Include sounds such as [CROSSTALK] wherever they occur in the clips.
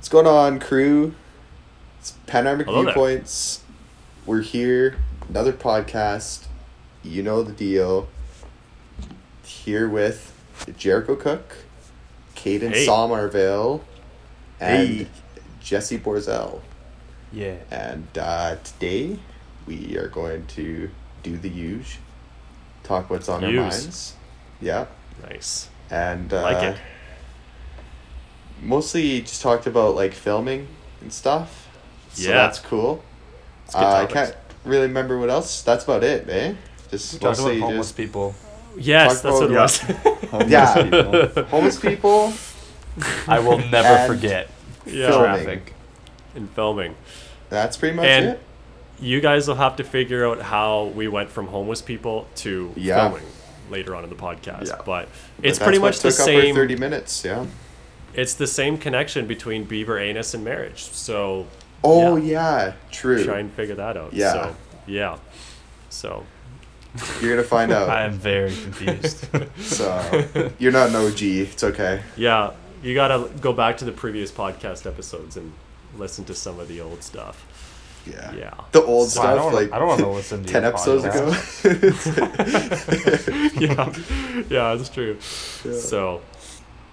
What's going on, crew? It's Panoramic Hello there. Viewpoints. We're here, another podcast. You know the deal. Here with Jericho Cook, Caden Hey. Somerville, and Hey. Jesse Borzell. Yeah. And uh, today we are going to do the huge, talk what's on our minds. Yeah. Nice. And uh, Like it. Mostly just talked about like filming and stuff. So Yeah. that's cool. Uh, I can't really remember what else. That's about it, eh? Just Talk about mostly homeless just people. Yes, that's what it was. Homeless [LAUGHS] Yeah. people. [LAUGHS] homeless people I will [LAUGHS] never And- forget yeah. Filming. traffic. In filming. That's pretty much And- it. You guys will have to figure out how we went from homeless people to Yeah. filming later on in the podcast. Yeah. But But it's that's pretty what much the took up our same. thirty minutes. Yeah. It's the same connection between beaver anus and marriage. So Oh Yeah. yeah, true. try and figure that out. Yeah. So, yeah. So You're gonna find out. [LAUGHS] I am very confused. [LAUGHS] so you're not an OG. It's okay. yeah, you gotta go back to the previous podcast episodes and listen to some of the old stuff. Yeah. Yeah. The old Wow, I stuff, don't wanna- like I don't want to listen to ten episodes podcast. ago. [LAUGHS] yeah, yeah, that's true. Yeah. So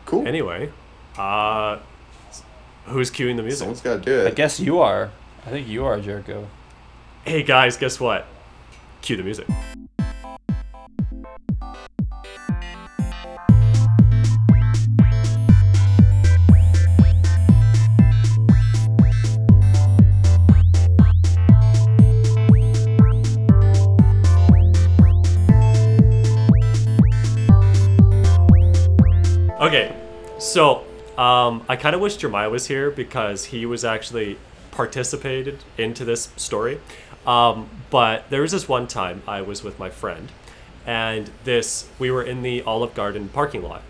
cool. anyway, uh, who's cueing the music? Someone's got to do it. I guess you are. I think you are Jericho. Hey guys, guess what? Cue the music. Okay, so um, I kind of wish Jeremiah was here because he was actually participated into this story. Um, but there was this one time I was with my friend, and this we were in the Olive Garden parking lot,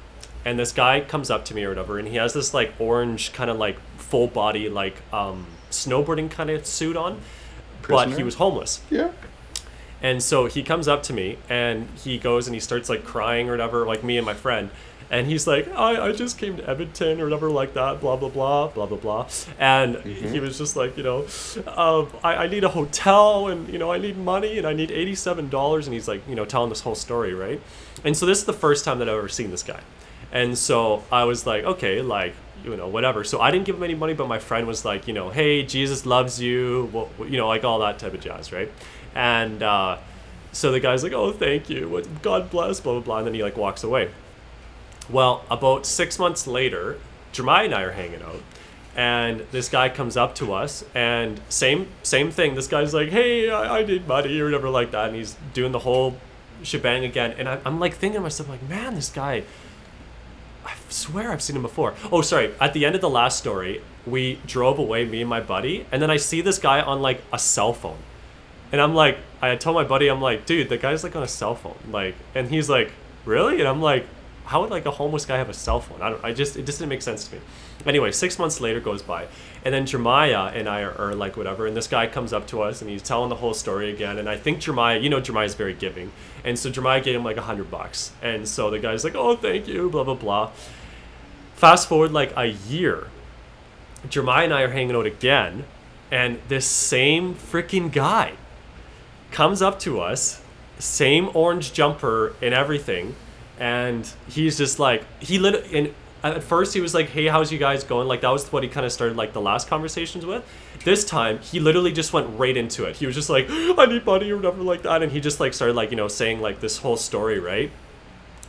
and this guy comes up to me or whatever, and he has this like orange kind of like full body like um, snowboarding kind of suit on, but he was homeless. Yeah. And so he comes up to me and he goes and he starts like crying or whatever, like me and my friend. And he's like, I, I just came to Edmonton or whatever, like that, blah, blah, blah, blah, blah, blah. And he was just like, you know, um, I, I need a hotel and, you know, I need money and I need $87. And he's like, you know, telling this whole story, right? And so this is the first time that I've ever seen this guy. And so I was like, okay, like, you know, whatever. So I didn't give him any money, but my friend was like, you know, hey, Jesus loves you, well, you know, like all that type of jazz, right? And uh, so the guy's like, oh, thank you, God bless, blah, blah, blah. And then he like walks away. Well, about six months later, Jeremiah and I are hanging out, and this guy comes up to us, and same same thing. This guy's like, "Hey, I, I need money," or whatever like that, and he's doing the whole shebang again. And I, I'm like thinking to myself, like, man, this guy. I swear I've seen him before. Oh, sorry. At the end of the last story, we drove away, me and my buddy, and then I see this guy on like a cell phone. And I'm like, I told my buddy, I'm like, dude, the guy's like on a cell phone. Like, and he's like, really? And I'm like, how would like a homeless guy have a cell phone? I don't, I just, it just didn't make sense to me. Anyway, six months later goes by. And then Jeremiah and I are, are like, whatever. And this guy comes up to us and he's telling the whole story again. And I think Jeremiah, you know, Jeremiah's very giving. And so Jeremiah gave him like a hundred bucks. And so the guy's like, oh, thank you, blah, blah, blah. Fast forward like a year. Jeremiah and I are hanging out again. And this same freaking guy comes up to us, same orange jumper and everything, and he's just like he lit and at first he was like, "Hey, how's you guys going?" Like that was what he kind of started like the last conversations with. This time he literally just went right into it. He was just like, "I need money" or whatever like that, and he just like started like you know saying like this whole story right.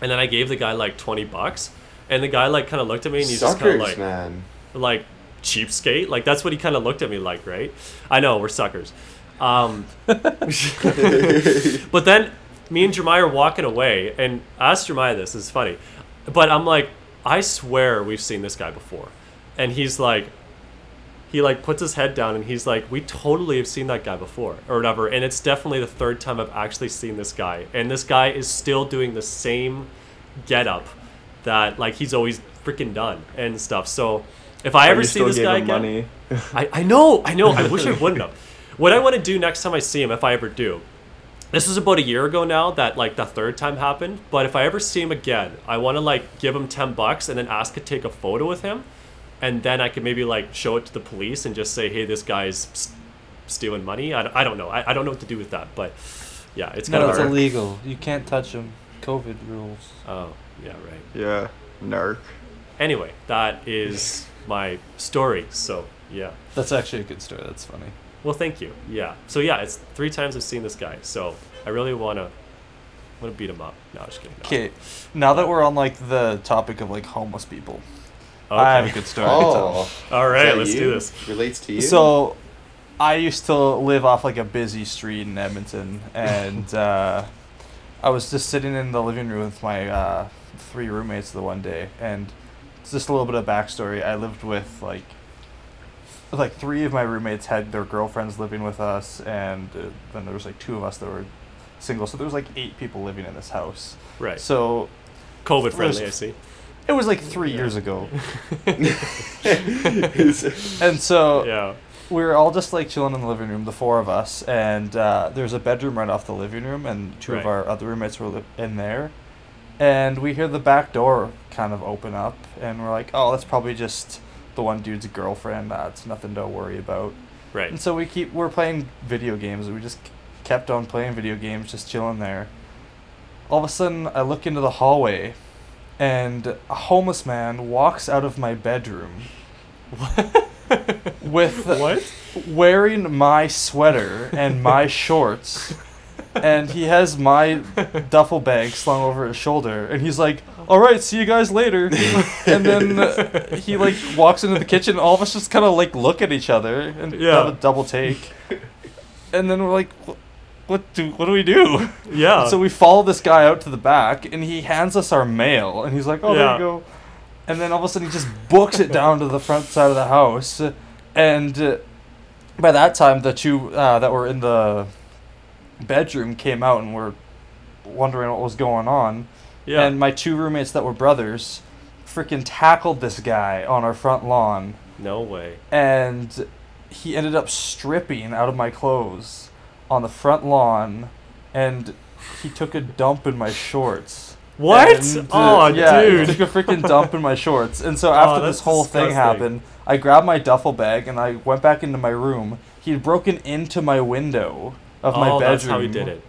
And then I gave the guy like twenty bucks, and the guy like kind of looked at me and he's just kind of like man. like cheapskate. Like that's what he kind of looked at me like, right? I know we're suckers. Um, [LAUGHS] [LAUGHS] but then me and Jeremiah are walking away, and I asked Jeremiah this. It's funny, but I'm like, I swear we've seen this guy before, and he's like, he like puts his head down and he's like, we totally have seen that guy before or whatever, and it's definitely the third time I've actually seen this guy, and this guy is still doing the same get up that like he's always freaking done and stuff. So if I ever see this guy again. I, I know, I know. I wish I [LAUGHS] wouldn't have. What I want to do next time I see him, if I ever do, this was about a year ago now that like the third time happened. But if I ever see him again, I want to like give him ten bucks and then ask to take a photo with him, and then I could maybe like show it to the police and just say, hey, this guy's s- stealing money. I, don't- I don't know. I, I don't know what to do with that, but yeah, it's kind no, of it's illegal. You can't touch them. COVID rules. Oh, yeah, right. Yeah. Narc. Anyway, that is my story. So yeah. That's actually a good story. That's funny. Well, thank you. Yeah. So yeah, it's three times I've seen this guy. So I really wanna wanna beat him up. No, just kidding. No. Okay, now that we're on like the topic of like homeless people, Okay. I have a good story to tell. Oh, All is right, that let's you? do this. Relates to you. So, I used to live off like a busy street in Edmonton, and [LAUGHS] uh, I was just sitting in the living room with my uh, three roommates the one day, and it's just a little bit of backstory. I lived with like like three of my roommates had their girlfriends living with us, and uh, then there was like two of us that were single. So there was like eight people living in this house. Right. So COVID friendly, I see. it was like three years ago, [LAUGHS] and so Yeah. we were all just like chilling in the living room, the four of us, and uh, there's a bedroom right off the living room, and two of our other roommates were li- in there, and we hear the back door kind of open up, and we're like, oh, that's probably just the one dude's girlfriend. That's nothing to worry about. Right. And so we keep we're playing video games. We just kept on playing video games, just chilling there. All of a sudden, I look into the hallway, and a homeless man walks out of my bedroom [LAUGHS] with what? wearing my sweater and my shorts and he has my duffel bag slung over his shoulder and he's like all right see you guys later [LAUGHS] and then uh, he like walks into the kitchen all of us just kind of like look at each other and Yeah. have a double take and then we're like what do what do we do Yeah. so we follow this guy out to the back, and he hands us our mail, and he's like, "Oh, there you go." And then all of a sudden, he just books it down to the front side of the house, and uh, by that time, the two uh, that were in the bedroom came out and were wondering what was going on. yeah. And my two roommates that were brothers, freaking tackled this guy on our front lawn, no way. and he ended up stripping out of my clothes on the front lawn, and he took a dump in my shorts. What? And, uh, oh, yeah, dude. he took a freaking dump in my shorts. And so [LAUGHS] Oh, after that's this whole thing happened, I grabbed my duffel bag and I went back into my room. He had broken into my window of my oh, bedroom. that's how he did it.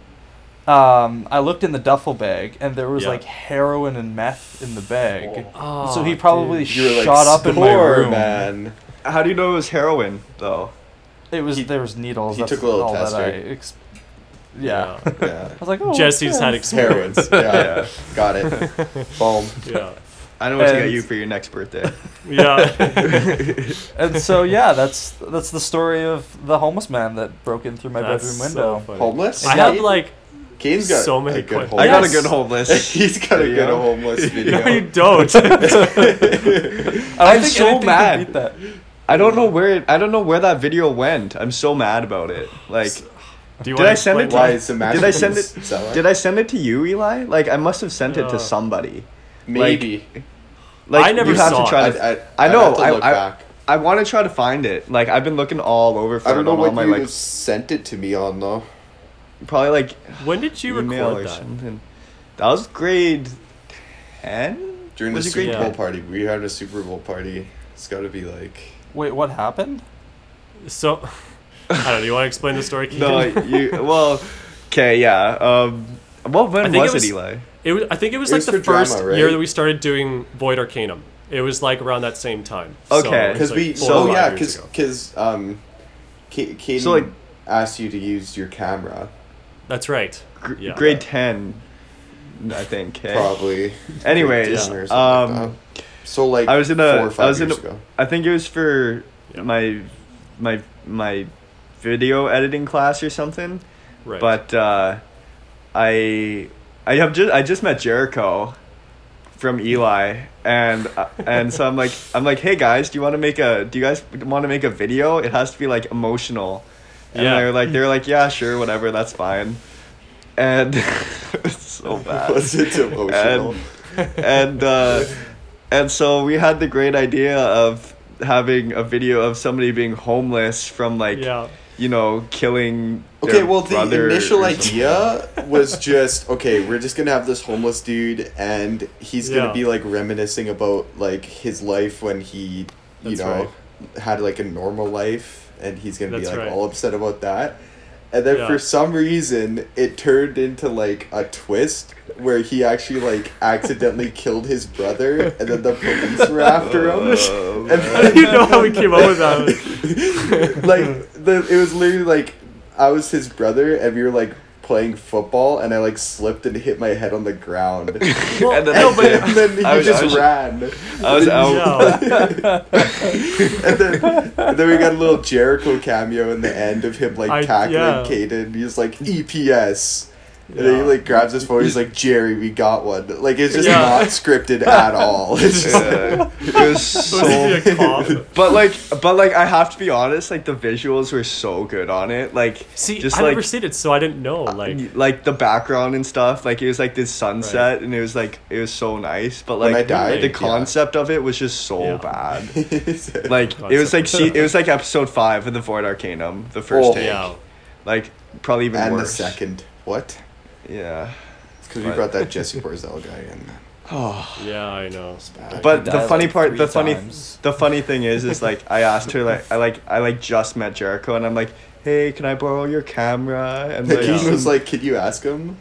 Um, I looked in the duffel bag and there was Yeah. like heroin and meth in the bag. Oh, so he probably dude. you like, shot up in my "Score, room. man. How do you know it was heroin though? It was He- there was needles. he that's took a little all that I tester. ex- yeah. Yeah. [LAUGHS] I was like, oh, Jesse's had Heroin. experience. Yeah. [LAUGHS] Got it. [LAUGHS] Boom. yeah. I know what to get you for your next birthday. [LAUGHS] Yeah. [LAUGHS] And so yeah, that's that's the story of the homeless man that broke in through my That's bedroom window. funny. Homeless? I have like Kane's got so many a good questions. I got a good homeless. [LAUGHS] He's got a good video. homeless video. no, you don't. I don't I'm so mad. beat that. I don't know where it, I don't know where that video went. I'm so mad about it. Like, [SIGHS] Do you Did I send it explain to- Why why? is the Did I send it- did I send it to you, Eli? Like, I must have sent it Uh, to somebody. Maybe. Like, I never you have saw to try I, to. I, I I'd know, I- look I- back. I want to try to find it. Like, I've been looking all over for I it don't know on all what my you like, sent it to me on though. probably like When did you record that? something. That was grade ten. During the Was it Super grade Yeah. Bowl party, we had a Super Bowl party. It's got to be like. Wait, what happened? So, [LAUGHS] I don't know. You want to explain the story? [LAUGHS] Keegan? No, you. Well, okay, yeah. Um, well, when think was it it, was- Eli? It was, I think it was It like was the for drama, first right? year that we started doing Void Arcanum. It was like around that same time. Okay. it was, Because like, we. four So yeah, because ago. because um, Ka- Kaden So, like- asked you to use your camera. That's right. Gr- Yeah. Grade ten, I think. eh? Probably. Anyways, Or something like um, so like I was in a- four or five I was in a- ago. I think it was for Yeah. my my my video editing class or something. Right. But uh, I I have just I just met Jericho from Eli and uh, and so I'm like I'm like hey guys do you want to make a do you guys want to make a video it has to be like emotional and Yeah. they're like they're like yeah sure whatever that's fine and [LAUGHS] it's so [LAUGHS] bad Was it emotional? and and uh, and so we had the great idea of having a video of somebody being homeless from like yeah. You know killing Okay, well, the brother initial idea was just okay. We're just gonna have this homeless dude, and he's gonna Yeah. be like reminiscing about like his life when he you That's know, had like a normal life, and he's gonna be That's like right. all upset about that. And then Yeah. for some reason, it turned into like a twist where he actually like accidentally [LAUGHS] killed his brother, and then the police were after him. Oh, And How [LAUGHS] do you know how we came up with that? [LAUGHS] like the it was literally like I was his brother and we were like playing football and I like slipped and hit my head on the ground. and [LAUGHS] Well, And then- no, but [LAUGHS] then he was- just I was- ran. I was out. and then and then we got a little Jericho cameo in the end of him like I- tackling yeah. Caden. He's like EPS. And then he like grabs his phone. He's like, "Jerry, we got one." Like it's just Yeah. not scripted at all. [LAUGHS] It's just Yeah. it was [LAUGHS] Supposed to be so a but like but like I have to be honest, like the visuals were so good on it. Like See, just I like never seen it, so I didn't know. Like, like the background and stuff. Like it was like this sunset and it was like it was so nice. But When like I died, the yeah. concept of it was just so Yeah. bad. [LAUGHS] like Like it was like Concept. see, it was like episode five of the Void Arcanum, the first Oh. take. yeah. Like probably even and the second. What? Yeah. Because we brought that Jesse Barzell guy in. [SIGHS] Oh. Yeah, I know. It's bad. But the funny like, part, three the funny, times. the funny thing is, is like I asked her like I like I like just met Jericho and I'm like, hey, can I borrow your camera? And the like, king um, was like, can you ask him?"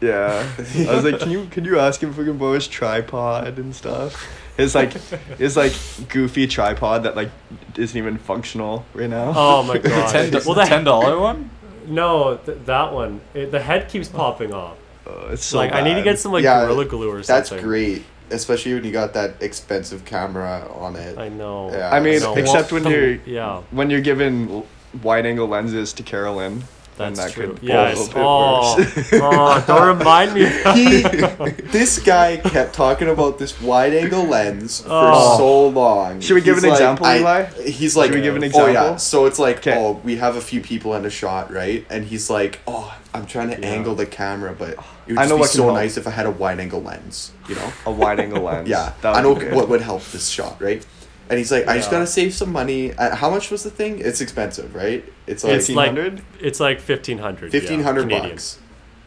yeah, I was like, can you can you ask him if we can borrow his tripod and stuff? His like his like goofy tripod that like isn't even functional right now. Oh my god! [LAUGHS] The god. ten, well, the the ten dollar one. No, th- that one. It, the head keeps oh. popping off. Oh, it's so like, I need to get some like Yeah, gorilla glue or something. That's great, especially when you got that expensive camera on it. I know. Yeah. I mean, know. except when you're Yeah, when you're given wide angle lenses to Carolyn. Then that's that true. could Yes. go a bit Oh, oh, [LAUGHS] don't remind me. of he, this guy kept talking about this wide angle lens for Oh. so long. Should we give He's an like, example, I- Eli? He's like, Should we give an example? Oh example? yeah. So it's like, 'Kay. oh, we have a few people in a shot, right? And he's like, oh, I'm trying to Yeah. angle the camera, but it would I know be what so help. nice if I had a wide angle lens, you know? a wide angle lens. Yeah, that I know what would help this shot, right? And he's like, I just Yeah. gotta save some money. Uh, how much was the thing? It's expensive, right? It's like It's like 1500? it's like fifteen hundred. fifteen hundred Canadian. bucks.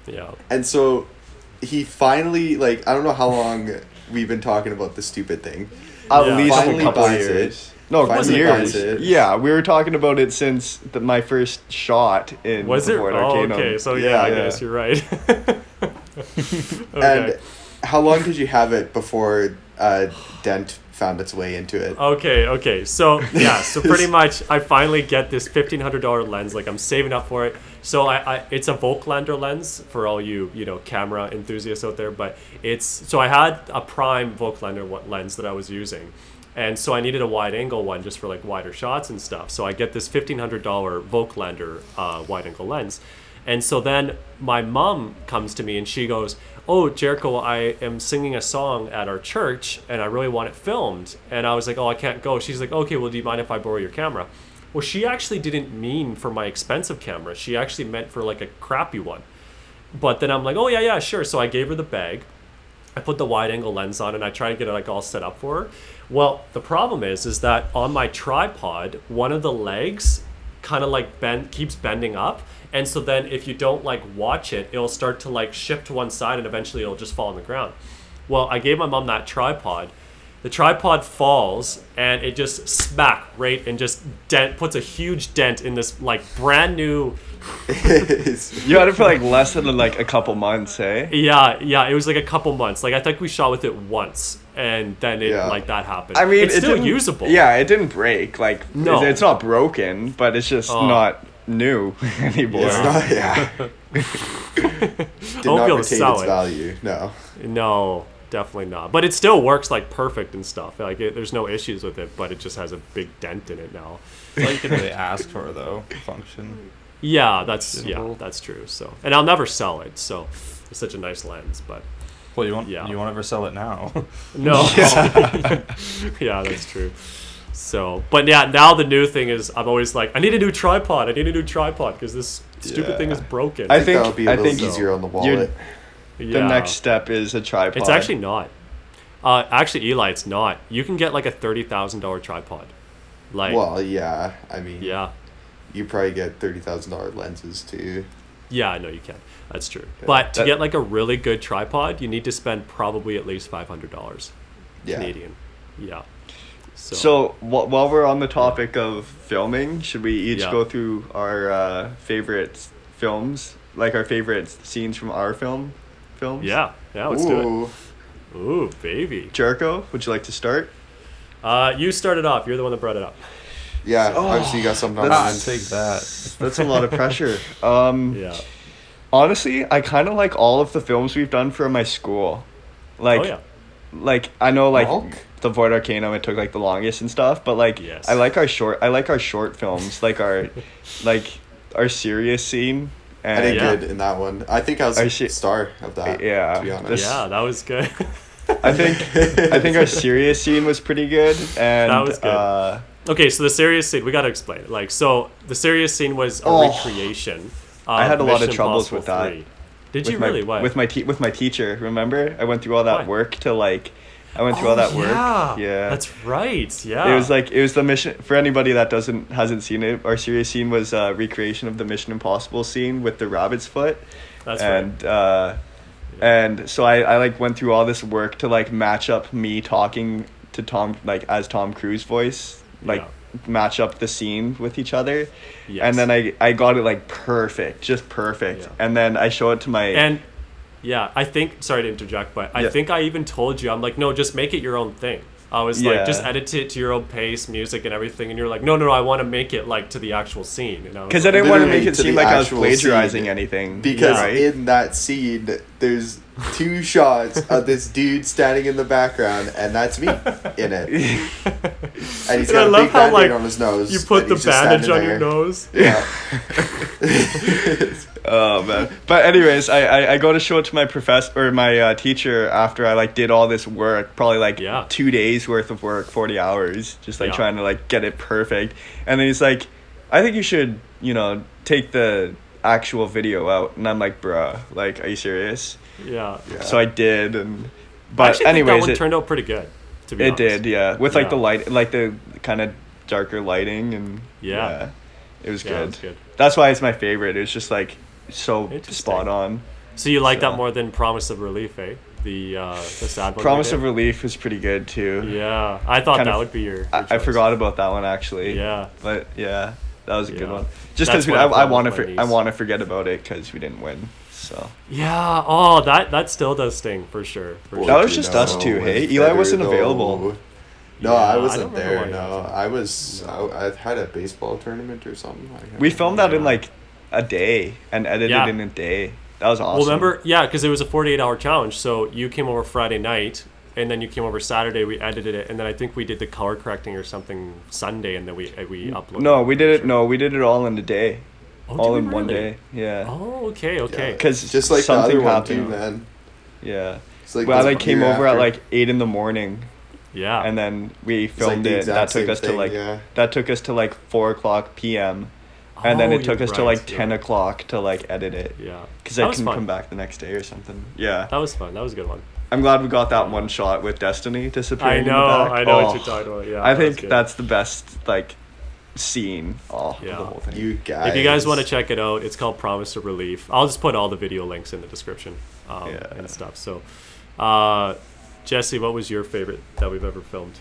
Yeah. And so he finally like I don't know how long we've been talking about this stupid thing. At Yeah. least a Finally couple buys years. No, Finally years. buys it. Yeah, we were talking about it since the, my first shot in Was the it? Void Oh, Arcanum. okay. So yeah, Yeah, I yeah. guess you're right. [LAUGHS] okay. And how long did you have it before uh, Dent found its way into it? Okay, okay. So yeah, so pretty [LAUGHS] much I finally get this fifteen hundred dollar lens. Like I'm saving up for it. So I, I it's a Voigtländer lens for all you you know camera enthusiasts out there. But it's so I had a prime Voigtländer lens that I was using, and so I needed a wide angle one just for like wider shots and stuff. So I get this fifteen hundred dollar Voigtländer uh, wide angle lens. And so then my mom comes to me and she goes, Oh, Jericho, I am singing a song at our church and I really want it filmed. And I was like, Oh, I can't go. She's like, Okay, well, do you mind if I borrow your camera? Well, she actually didn't mean for my expensive camera. She actually meant for like a crappy one. But then I'm like, Oh, yeah, yeah, sure. So I gave her the bag. I put the wide angle lens on and I try to get it like all set up for her. Well, the problem is is that on my tripod, one of the legs kind of like bend keeps bending up. And so then if you don't like watch it, it'll start to like shift to one side and eventually it'll just fall on the ground. Well, I gave my mom that tripod. The tripod falls and it just smack right and just dent puts a huge dent in this like brand new [LAUGHS] You had it for like less than like a couple months, eh? Yeah, yeah, it was like a couple months. Like I think we shot with it once, and then it Yeah. like that happened. I mean, it's it still usable. Yeah, it didn't break. Like, No. it's, not broken, but it's just Oh. not new [LAUGHS] anymore. It's not, yeah. [LAUGHS] Did Won't not be able to retain sell its it. value. No. No, definitely not. But it still works like perfect and stuff. Like it, there's no issues with it, but it just has a big dent in it now. That's all you can really ask for though. Function. Yeah, that's yeah, that's true. So, and I'll never sell it. So, it's such a nice lens, but Well, you won't. Yeah. You won't ever sell it now. no. [LAUGHS] yeah, that's true. So, but yeah, now the new thing is I'm always like, I need a new tripod. I need a new tripod because this stupid thing is broken. I I think think- that'll be a I little think easier on the you're- wallet. The next step is a tripod. It's actually not. Uh, actually, Eli, it's not. You can get like a thirty thousand dollar tripod. Like, Well, yeah. I mean, yeah, you probably get thirty thousand dollar lenses too. yeah, I know you can. That's true. But to That- get like a really good tripod, you need to spend probably at least five hundred dollars Yeah. Canadian. Yeah. So, So wh- while we're on the topic of filming, should we each Yeah. go through our uh, favorite films, like our favorite scenes from our film, films? yeah, yeah, let's do it. Ooh, baby. Jerko, would you like to start? Uh, you started off. You're the one that brought it up. Yeah, Oh, obviously you got something on that's- mind. [LAUGHS] take that. That's a lot of pressure. [LAUGHS] Um, Yeah. honestly, I kind of like all of the films we've done for my school. Like, oh yeah. Like I know like Hulk? the Void Arcanum it took like the longest and stuff, but like Yes. I like our short I like our short films, like our [LAUGHS] like our serious scene. I And did Yeah. good in that one. I think I was I the star of that. Yeah, to be honest. this- Yeah, that was good. I think I think our serious scene was pretty good, and That was good. Uh, okay, so the serious scene, we got to explain it. Like, so the serious scene was a Oh. recreation. I had a lot of troubles Impossible with that. 3. Did you my, really? What? with my te- with my teacher? Remember, I went through all that Why? work to like, I went through all Oh, that work. yeah. Yeah, That's right. Yeah. It was like it was the mission for anybody that doesn't hasn't seen it. Our serious scene was a recreation of the Mission Impossible scene with the rabbit's foot, That's right and uh, and so I, I like went through all this work to like match up me talking to Tom like as Tom Cruise voice like Yeah. Match up the scene with each other, Yes. and then I I got it like perfect, just perfect, Yeah. and then I show it to my And yeah, I think sorry to interject, but I Yeah. think I even told you I'm like, no, just make it your own thing. I was Yeah. like, just edit it to your own pace, music and everything, and you're like, no, no, no, I want to make it like to the actual scene. And I was because I didn't want to make it seem like I was plagiarizing scene. anything Because Yeah. right? in that scene, there's two shots of this dude standing in the background, and that's me in it. [LAUGHS] And he's And I got a love big how, band-aid like, on his nose. you put and the bandage standing on your nose. Yeah. [LAUGHS] Oh man! But anyways, I, I I go to show it to my professor or my uh, teacher after I like did all this work, probably like Yeah. two days worth of work, forty hours, just like Yeah. trying to like get it perfect. And then he's like, "I think you should, you know, take the actual video out." And I'm like, "Bruh, like, are you serious?" Yeah. Yeah. So I did, and I but actually think that anyways, one it, turned out pretty good. To be it honest. did, yeah, with like Yeah. the light, like the kind of darker lighting, and Yeah. it was Yeah, good. it was good. That's why it's my favorite. It was just like so Interesting. spot on. So you like So- that more than Promise of Relief, eh? The uh, the sad one. Promise of Relief was pretty good too. Yeah, I thought Kind that of- would be your. your I, I forgot about that one actually. Yeah. But yeah, that was a good one. Just because what I, I I want to for, I want to forget about it because we didn't win. So Yeah. Oh, that that still does sting for sure. For What That sure. would was you just us know two, hey? Eli wasn't though? available. No, Yeah, I I wasn't don't there. No. I was. I, I had a baseball tournament or something. I we filmed that in like a day and edited Yeah. in a day. That was awesome. Well, remember, yeah, because it was a 48 hour challenge. So you came over Friday night, and then you came over Saturday. We edited it, and then I think we did the color correcting or something Sunday, and then we uh, we uploaded. No, we did it. Sure. No, we did it all in a day. Oh, all in we one really? day. Yeah. Oh, okay, okay. Yeah. 'Cause just like the something other one happened. too, man. Yeah. It's like well, I like came year over at like eight in the morning, Yeah. and then we It's like filmed the it. That took same us to like yeah. that took us to like four o'clock p.m. and then Oh, it took you're us to like 10 right. o'clock to like edit it Yeah. because i can fun. come back the next day or something yeah That was fun. That was a good one. i'm glad we got that one shot with destiny I disappearing in the know. back. I know Oh, what you're talking about. Yeah. i think good. that's the best like scene oh Yeah. the whole thing You guys. If you guys want to check it out, it's called Promise of Relief. I'll just put all the video links in the description um, Yeah. and stuff. So, uh, Jesse, what was your favorite that we've ever filmed?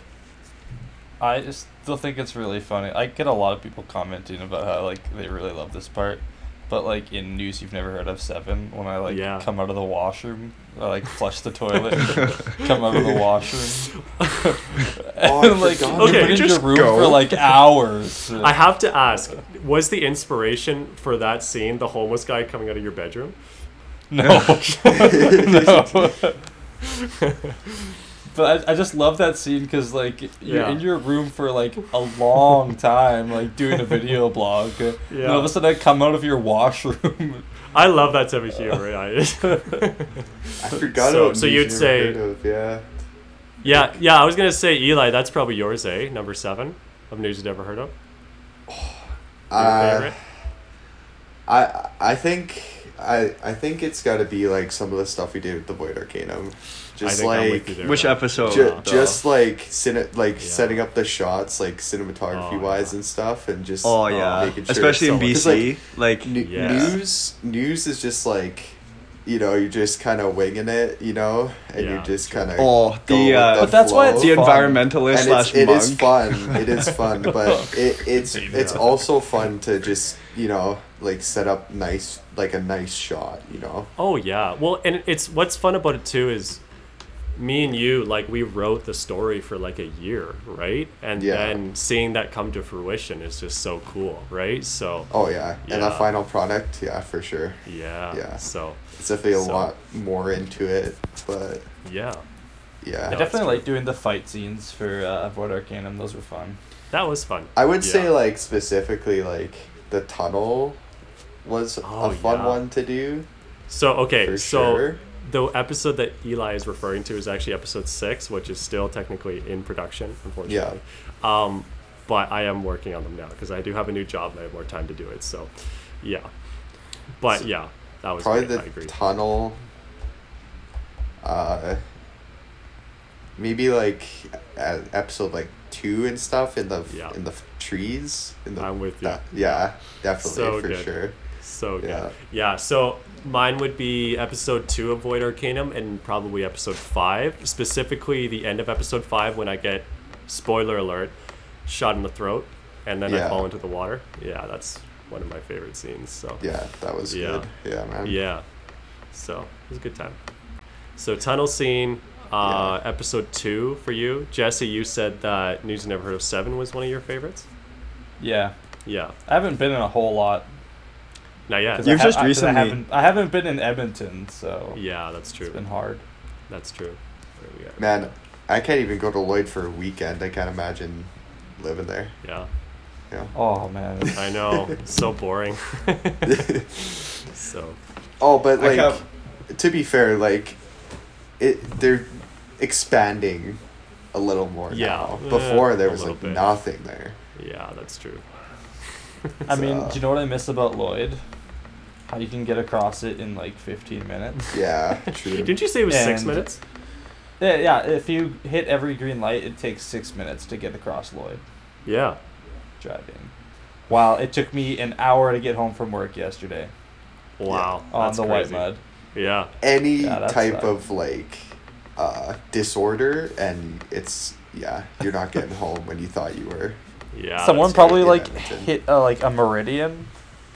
I just still think it's really funny. I get a lot of people commenting about how like they really love this part, but like in news you've never heard of Seven, when I like Yeah. come out of the washroom, I like flush the [LAUGHS] toilet, come out of the washroom, [LAUGHS] Oh, and like forgot. you've Okay, been in just your room go. for like hours. I have to ask, was the inspiration for that scene the homeless guy coming out of your bedroom? No. [LAUGHS] no. But I, I just love that scene because like you're Yeah. in your room for like a long [LAUGHS] time, like doing a video [LAUGHS] blog. And all of a sudden, I come out of your washroom. I love that type of humor. I, [LAUGHS] I forgot So- about so you'd say- Of, yeah. yeah, yeah. I was gonna say Eli. That's probably yours, eh? Number seven of news you've never heard of. Your Uh, favorite? I I think I I think it's got to be like some of the stuff we did with the Void Arcanum. Just think I'm with like you there. which man. episode ju- though? just like cine- like Yeah. setting up the shots like cinematography Oh, wise yeah. and stuff and just oh yeah making sure especially in it's- bc like, like, N- Yeah. News news is just like you know, you're just kind of winging it, you know, and Yeah, you're just kind of. Oh, the, uh, But that's why it's the fun. environmentalist and slash it's, it monk. is fun. It is fun, [LAUGHS] but it, it's it's also fun to just you know like set up nice like a nice shot. You know. Oh yeah. Well, and it's what's fun about it too is me and you like we wrote the story for like a year, right? And Yeah. then seeing that come to fruition is just so cool, right? So Oh yeah, and the final product, yeah, for sure. yeah. Yeah. So It's definitely a So- lot more into it, but yeah, yeah. I definitely like doing the fight scenes for uh, Void Arcanum. Those were fun. that was fun. I would say like specifically like the tunnel was Oh, a fun yeah. one to do So okay, for so sure. The episode that Eli is referring to is actually episode six, which is still technically in production, unfortunately. Um, but I am working on them now because I do have a new job and I have more time to do it. So, yeah. But So yeah, that was Probably great. The tunnel. Uh, maybe like uh, episode like two and stuff in the Yeah. in the f- trees in the I'm with you. that- yeah, definitely So for good. sure. So good. Yeah. Yeah. So mine would be episode two of Void Arcanum and probably episode five, specifically the end of episode five when I get, spoiler alert, shot in the throat and then I fall into the water. Yeah, that's one of my favorite scenes. So Yeah, that was Yeah. good. Yeah, man. Yeah. So it was a good time. So tunnel scene, uh, episode two for you, Jesse. You said that News You Never Heard of Seven was one of your favorites. Yeah, Yeah. I haven't been in a whole lot. Not yet. 'cause You've I ha- just I- recently- I haven't, I haven't been in Edmonton, so Yeah, that's it's true. been hard. That's true. There we go. Man, I can't even go to Lloyd for a weekend. I can't imagine living there. Yeah. Yeah. Oh man, [LAUGHS] I know. so boring. [LAUGHS] so Oh, but like can't- to be fair, like it they're expanding a little more Yeah, now. eh, Before there was like bit. nothing there. yeah, that's true. I mean, do you know what I miss about Lloyd? How you can get across it in like 15 minutes. Yeah, [LAUGHS] true. Didn't you say it was six And- minutes? Yeah, yeah. If you hit every green light, it takes six minutes to get across Lloyd Yeah. driving. While it took me an hour to get home from work yesterday Wow. on that's the crazy. Whitemud. Yeah. Any Yeah, that type sucked. of like uh disorder and it's yeah, you're not getting home when you thought you were. Yeah. Someone probably in like Edmonton. hit uh, like a meridian,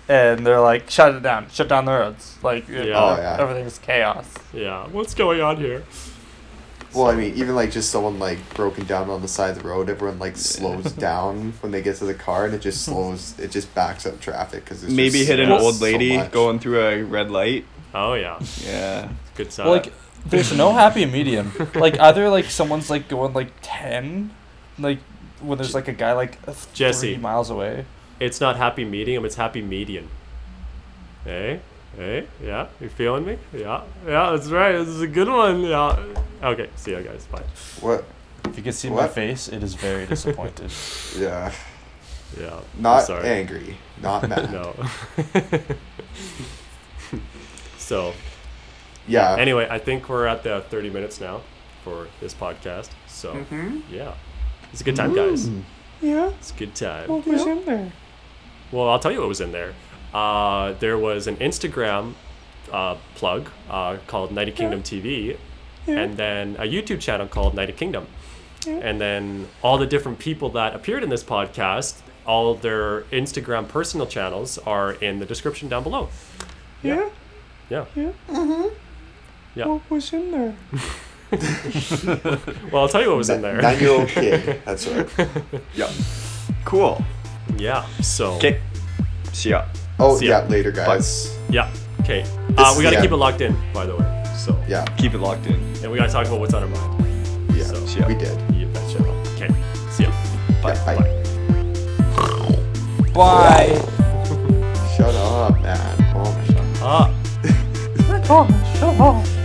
and they're like, "Shut it down! Shut down the roads!" Like, Yeah. Oh, yeah. everything's chaos. Yeah. What's going on here? Well, I mean, even like just someone like broken down on the side of the road, everyone like slows [LAUGHS] down when they get to the car, and it just slows. It just backs up traffic because Maybe just hit an so old lady much. going through a red light. Oh yeah. Yeah. Good side. Well, like, there's no happy medium. [LAUGHS] Like, either like someone's like going like ten, like when there's like a guy like th- Jesse. miles away. it's not happy medium. It's happy median. Hey. Hey. Yeah. You feeling me? Yeah. Yeah. That's right. This is a good one. Yeah. Okay. See ya, guys. Bye. What? If you can see my face, it is very [LAUGHS] disappointed. Yeah, Yeah. Not sorry. angry, not [LAUGHS] mad. No. [LAUGHS] so Yeah. anyway, I think we're at the 30 minutes now for this podcast. So Mhm. yeah, it's a good time, guys. yeah. It's a good time. What was in there? Well, I'll tell you what was in there. Uh, there was an Instagram uh, plug uh, called Nighty Kingdom TV, and then a YouTube channel called Nighty Kingdom. And then all the different people that appeared in this podcast, all their Instagram personal channels are in the description down below. Yeah. Yeah. Yeah. Yeah. What was in there? [LAUGHS] [LAUGHS] Well, I'll tell you what was in there. Nine-year-old kid. That's right. [LAUGHS] Yeah. Cool. Yeah. So. Okay. See ya. Oh See ya. yeah, later guys. Yeah. Okay. Uh, we gotta the keep it locked in, by the way. So. Yeah, Keep it locked in. And we gotta talk about what's on our mind. yeah, So- See ya. we did. You betcha. Okay. See ya. Bye. Yeah, bye. Bye. Bye. Shut up, man. Oh my god. Ah. Oh, shut up.